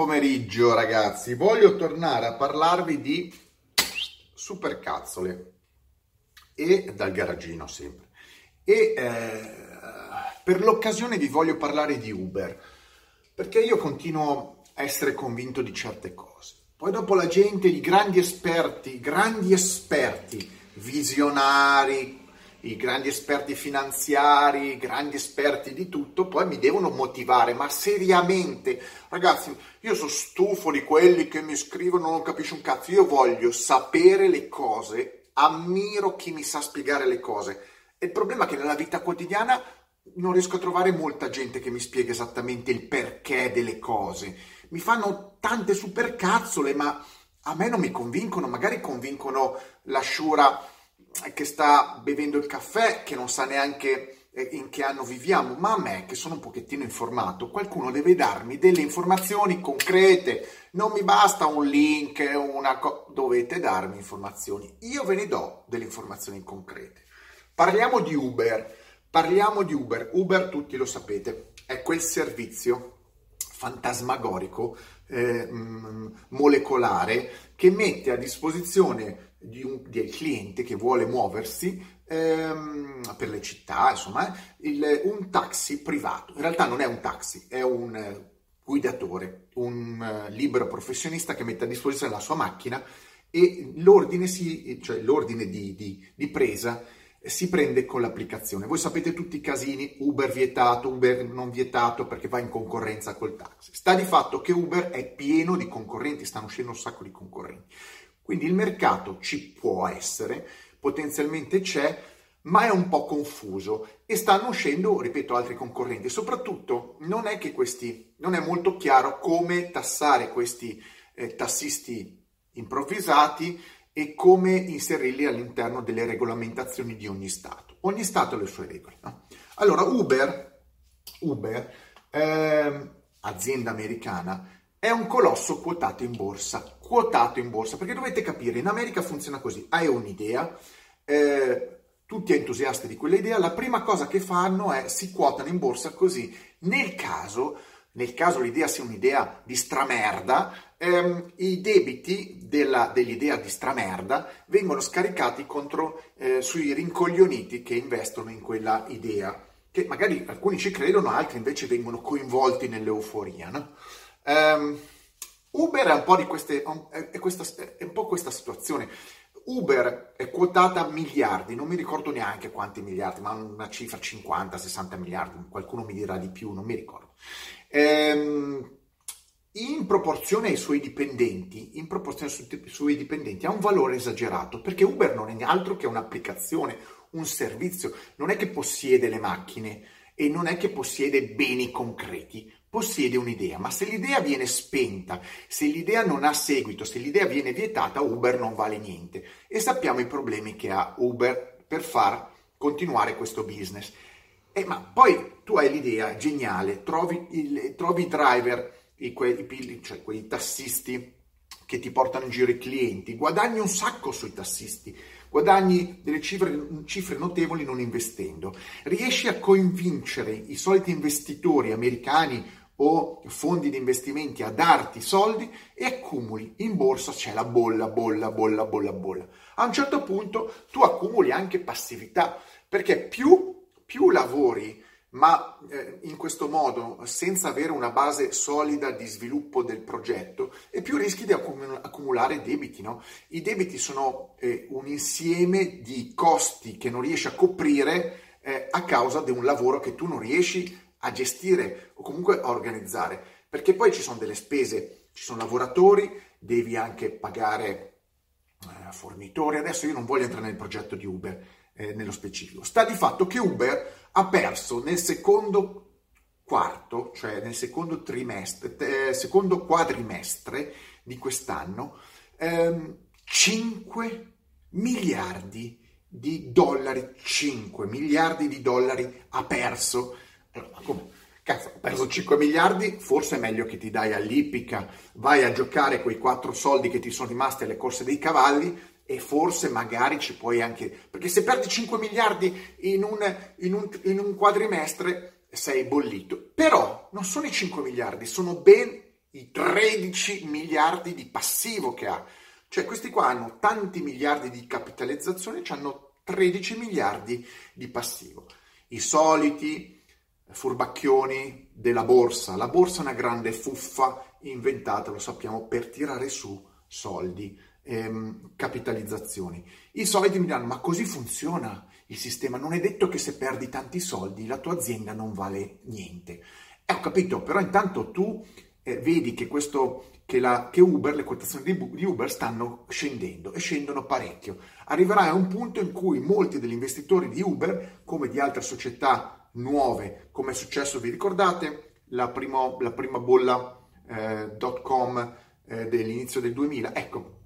pomeriggio ragazzi, voglio tornare a parlarvi di supercazzole e dal garagino sempre. E eh, per l'occasione vi voglio parlare di Uber, perché io continuo a essere convinto di certe cose. Poi dopo la gente, i grandi esperti, grandi esperti, visionari, i grandi esperti finanziari, i grandi esperti di tutto, poi mi devono motivare, ma seriamente, ragazzi, io sono stufo di quelli che mi scrivono, non capisci un cazzo, io voglio sapere le cose, ammiro chi mi sa spiegare le cose. E il problema è che nella vita quotidiana non riesco a trovare molta gente che mi spiega esattamente il perché delle cose. Mi fanno tante supercazzole, ma a me non mi convincono, magari convincono la Shura che sta bevendo il caffè, che non sa neanche eh, in che anno viviamo, ma a me che sono un pochettino informato, qualcuno deve darmi delle informazioni concrete, non mi basta un link, una co- dovete darmi informazioni. Io ve ne do delle informazioni concrete. Parliamo di Uber, parliamo di Uber. Uber, tutti lo sapete, è quel servizio fantasmagorico, eh, mm, molecolare, che mette a disposizione di un, del cliente che vuole muoversi ehm, per le città, insomma, il, un taxi privato. In realtà non è un taxi, è un eh, guidatore, un uh, libero professionista che mette a disposizione la sua macchina e l'ordine, si, cioè l'ordine di, di, di presa si prende con l'applicazione. Voi sapete tutti i casini, Uber vietato, Uber non vietato perché va in concorrenza col taxi. Sta di fatto che Uber è pieno di concorrenti, stanno uscendo un sacco di concorrenti. Quindi il mercato ci può essere, potenzialmente c'è, ma è un po' confuso e stanno uscendo, ripeto, altri concorrenti. Soprattutto non è che questi, non è molto chiaro come tassare questi eh, tassisti improvvisati e come inserirli all'interno delle regolamentazioni di ogni Stato. Ogni Stato ha le sue regole. No? Allora, Uber, Uber eh, azienda americana, è un colosso quotato in borsa. Quotato in borsa, perché dovete capire, in America funziona così, hai un'idea, eh, tutti entusiasti di quell'idea, la prima cosa che fanno è si quotano in borsa così. Nel caso, nel caso l'idea sia un'idea di stramerda, ehm, i debiti della, dell'idea di stramerda vengono scaricati contro, eh, sui rincoglioniti che investono in quella idea, che magari alcuni ci credono, altri invece vengono coinvolti nell'euforia. No? Um, Uber è un po' queste, è, questa, è un po' questa situazione. Uber è quotata a miliardi, non mi ricordo neanche quanti miliardi, ma una cifra 50-60 miliardi, qualcuno mi dirà di più, non mi ricordo. Ehm, in proporzione ai suoi dipendenti, in proporzione ai suoi dipendenti ha un valore esagerato, perché Uber non è altro che un'applicazione, un servizio, non è che possiede le macchine e non è che possiede beni concreti, possiede un'idea, ma se l'idea viene spenta, se l'idea non ha seguito, se l'idea viene vietata, Uber non vale niente. E sappiamo i problemi che ha Uber per far continuare questo business. Eh, ma poi tu hai l'idea geniale, trovi, il, trovi i driver, i, quei, cioè quei tassisti che ti portano in giro i clienti, guadagni un sacco sui tassisti, guadagni delle cifre, cifre, notevoli non investendo, riesci a convincere i soliti investitori americani o fondi di investimenti a darti soldi e accumuli. In borsa c'è la bolla, bolla, bolla, bolla, bolla. A un certo punto tu accumuli anche passività, perché più, più lavori, ma eh, in questo modo senza avere una base solida di sviluppo del progetto, e più rischi di accum- accumulare debiti. No? I debiti sono eh, un insieme di costi che non riesci a coprire eh, a causa di un lavoro che tu non riesci a gestire o comunque a organizzare, perché poi ci sono delle spese, ci sono lavoratori, devi anche pagare eh, fornitori. Adesso io non voglio entrare nel progetto di Uber eh, nello specifico. Sta di fatto che Uber ha perso nel secondo quarto, cioè nel secondo trimestre, eh, secondo quadrimestre di quest'anno, ehm, 5 miliardi di dollari, 5 miliardi di dollari ha perso allora, come? Cazzo, ho perso 5 miliardi, forse è meglio che ti dai all'ippica, vai a giocare quei 4 soldi che ti sono rimasti alle corse dei cavalli e forse magari ci puoi anche... Perché se perdi 5 miliardi in un, in un, in un quadrimestre sei bollito. Però non sono i 5 miliardi, sono ben i 13 miliardi di passivo che ha. Cioè questi qua hanno tanti miliardi di capitalizzazione, hanno 13 miliardi di passivo. I soliti furbacchioni della borsa. La borsa è una grande fuffa inventata, lo sappiamo, per tirare su soldi, ehm, capitalizzazioni. I soliti mi diranno, ma così funziona il sistema? Non è detto che se perdi tanti soldi la tua azienda non vale niente. Eh, ho capito, però intanto tu eh, vedi che, questo, che, la, che, Uber, le quotazioni di, di Uber stanno scendendo e scendono parecchio. Arriverà a un punto in cui molti degli investitori di Uber, come di altre società nuove, come è successo, vi ricordate, la, primo, la prima bolla eh, .com eh, dell'inizio del 2000, ecco,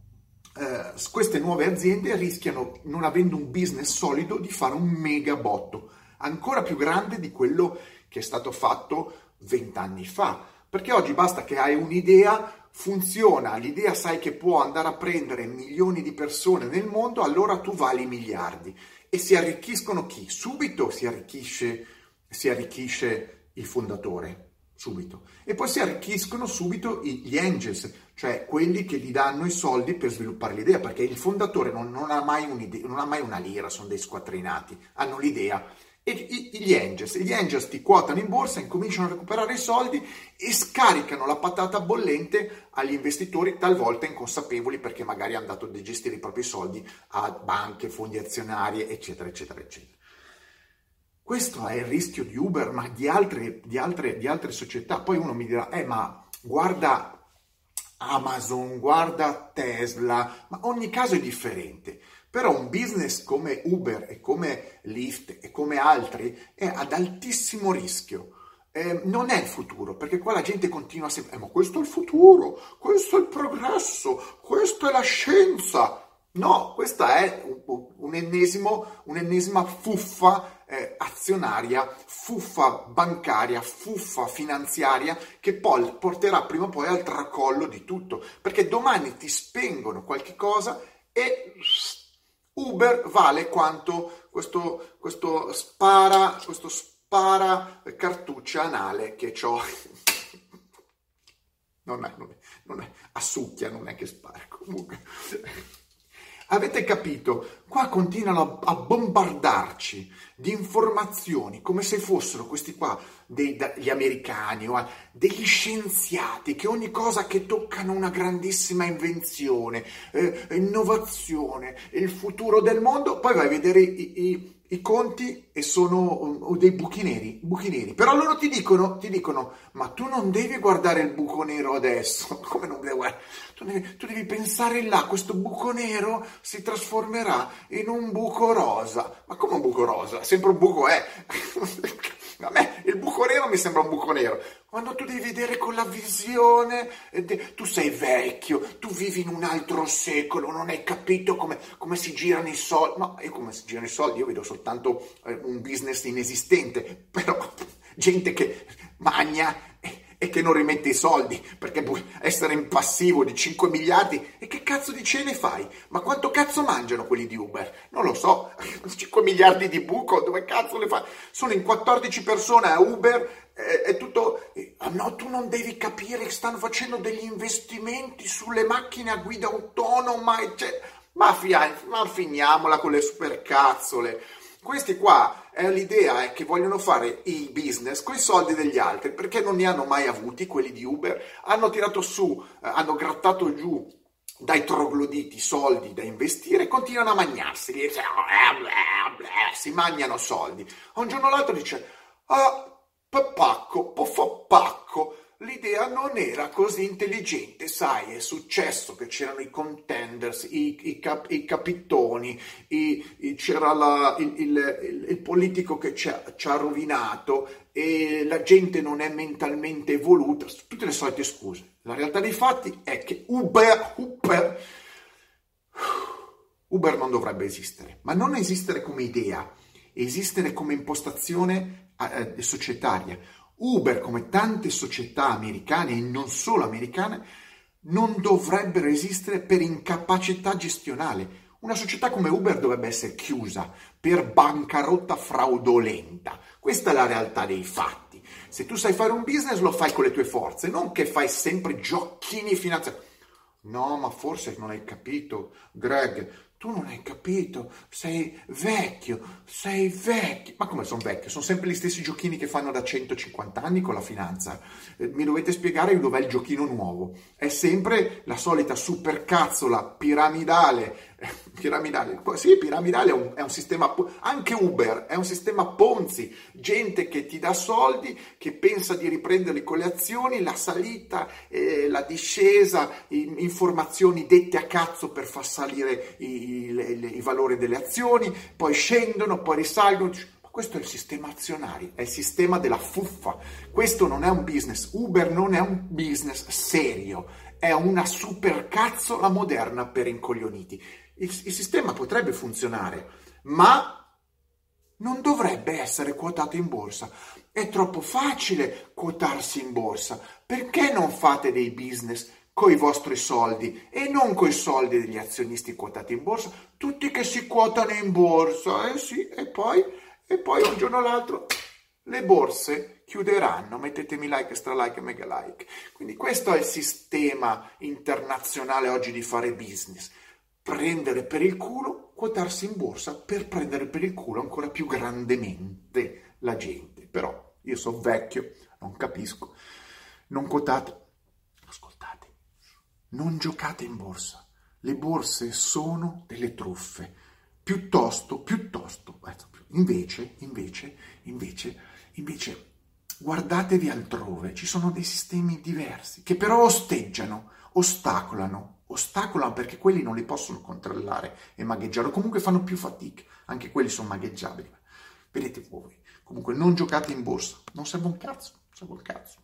eh, queste nuove aziende rischiano, non avendo un business solido, di fare un mega botto, ancora più grande di quello che è stato fatto vent'anni fa. Perché oggi basta che hai un'idea, funziona, l'idea sai che può andare a prendere milioni di persone nel mondo, allora tu vali miliardi. E si arricchiscono chi? Subito si arricchisce, si arricchisce il fondatore subito. E poi si arricchiscono subito gli angels, cioè quelli che gli danno i soldi per sviluppare l'idea, perché il fondatore non, non, ha, mai non ha mai una lira, sono dei squattrinati, hanno l'idea. E gli angels, gli angels ti quotano in borsa, incominciano a recuperare i soldi e scaricano la patata bollente agli investitori, talvolta inconsapevoli perché magari hanno dato di gestire i propri soldi a banche, fondi azionarie, eccetera, eccetera, eccetera. Questo è il rischio di Uber, ma di altre, di altre, di altre società. Poi uno mi dirà, eh, ma guarda Amazon, guarda Tesla, ma ogni caso è differente. Però un business come Uber e come Lyft e come altri è ad altissimo rischio. Eh, non è il futuro, perché qua la gente continua sempre, eh, ma questo è il futuro, questo è il progresso, questa è la scienza. No, questa è un, un ennesimo, un'ennesima fuffa eh, azionaria, fuffa bancaria, fuffa finanziaria che poi porterà prima o poi al tracollo di tutto. Perché domani ti spengono qualche cosa e Uber vale quanto questo, questo spara, questo spara cartuccia anale che ho. Non è, non è, non è, a succhia non è che spara comunque. Avete capito? Qua continuano a bombardarci di informazioni come se fossero questi qua dei, gli americani o degli scienziati che ogni cosa che toccano una grandissima invenzione, eh, innovazione, il futuro del mondo, poi vai a vedere i, i i conti e sono dei buchi neri, buchi neri. Però loro ti dicono, ti dicono, ma tu non devi guardare il buco nero adesso. Come non devi guardare? Tu devi, tu devi pensare là, questo buco nero si trasformerà in un buco rosa. Ma come un buco rosa? Sempre un buco è. A me il buco nero mi sembra un buco nero. Quando tu devi vedere con la visione, tu sei vecchio, tu vivi in un altro secolo, non hai capito come, come si girano i soldi. No, io come si girano i soldi, io vedo soltanto eh, un business inesistente, però gente che magna e che non rimette i soldi perché puoi essere in passivo di 5 miliardi e che cazzo di cene fai? Ma quanto cazzo mangiano quelli di Uber? Non lo so, 5 miliardi di buco, dove cazzo le fai? Sono in 14 persone a Uber, è, è tutto... Ah, no, tu non devi capire che stanno facendo degli investimenti sulle macchine a guida autonoma, eccetera. Ma, fia, ma finiamola con le supercazzole. Questi qua, eh, l'idea è che vogliono fare il business con i soldi degli altri, perché non ne hanno mai avuti quelli di Uber, hanno tirato su, eh, hanno grattato giù dai trogloditi soldi da investire e continuano a mangiarsi, si mangiano soldi. Un giorno o l'altro dice, ah, pacco, pacco, l'idea non era così intelligente, sai, è successo che c'erano i contenders, i, i, cap, i capittoni, i, c'era la, il, il, il, politico che ci ha, ci ha, rovinato e la gente non è mentalmente evoluta, tutte le solite scuse. La realtà dei fatti è che Uber, Uber, Uber non dovrebbe esistere, ma non esistere come idea, esistere come impostazione eh, societaria. Uber, come tante società americane e non solo americane, non dovrebbero esistere per incapacità gestionale. Una società come Uber dovrebbe essere chiusa per bancarotta fraudolenta. Questa è la realtà dei fatti. Se tu sai fare un business lo fai con le tue forze, non che fai sempre giochini finanziari. No, ma forse non hai capito, Greg, tu non hai capito, sei vecchio, sei vecchio. Ma come sono vecchio? Sono sempre gli stessi giochini che fanno da 150 anni con la finanza. Eh, mi dovete spiegare dov'è il giochino nuovo. È sempre la solita supercazzola piramidale piramidale, sì, piramidale è un, è un, sistema, anche Uber è un sistema Ponzi, gente che ti dà soldi, che pensa di riprenderli con le azioni, la salita, eh, la discesa, informazioni dette a cazzo per far salire i, i, i valori delle azioni, poi scendono, poi risalgono. Questo è il sistema azionario, è il sistema della fuffa. Questo non è un business. Uber non è un business serio, è una supercazzola moderna per incoglioniti il, il sistema potrebbe funzionare, ma non dovrebbe essere quotato in borsa. È troppo facile quotarsi in borsa. Perché non fate dei business con i vostri soldi e non con i soldi degli azionisti quotati in borsa? Tutti che si quotano in borsa, eh sì, e poi, e poi un giorno o l'altro le borse chiuderanno. Mettetemi like, extra like mega like. Quindi questo è il sistema internazionale oggi di fare business prendere per il culo, quotarsi in borsa per prendere per il culo ancora più grandemente la gente. Però io sono vecchio, non capisco. Non quotate, ascoltate, non giocate in borsa. Le borse sono delle truffe. Piuttosto, piuttosto, invece, invece, invece, invece, guardatevi altrove. Ci sono dei sistemi diversi che però osteggiano, ostacolano ostacolano perché quelli non li possono controllare e magheggiare, o comunque fanno più fatica, anche quelli sono magheggiabili. Vedete voi, comunque non giocate in borsa, non serve un cazzo, serve un cazzo.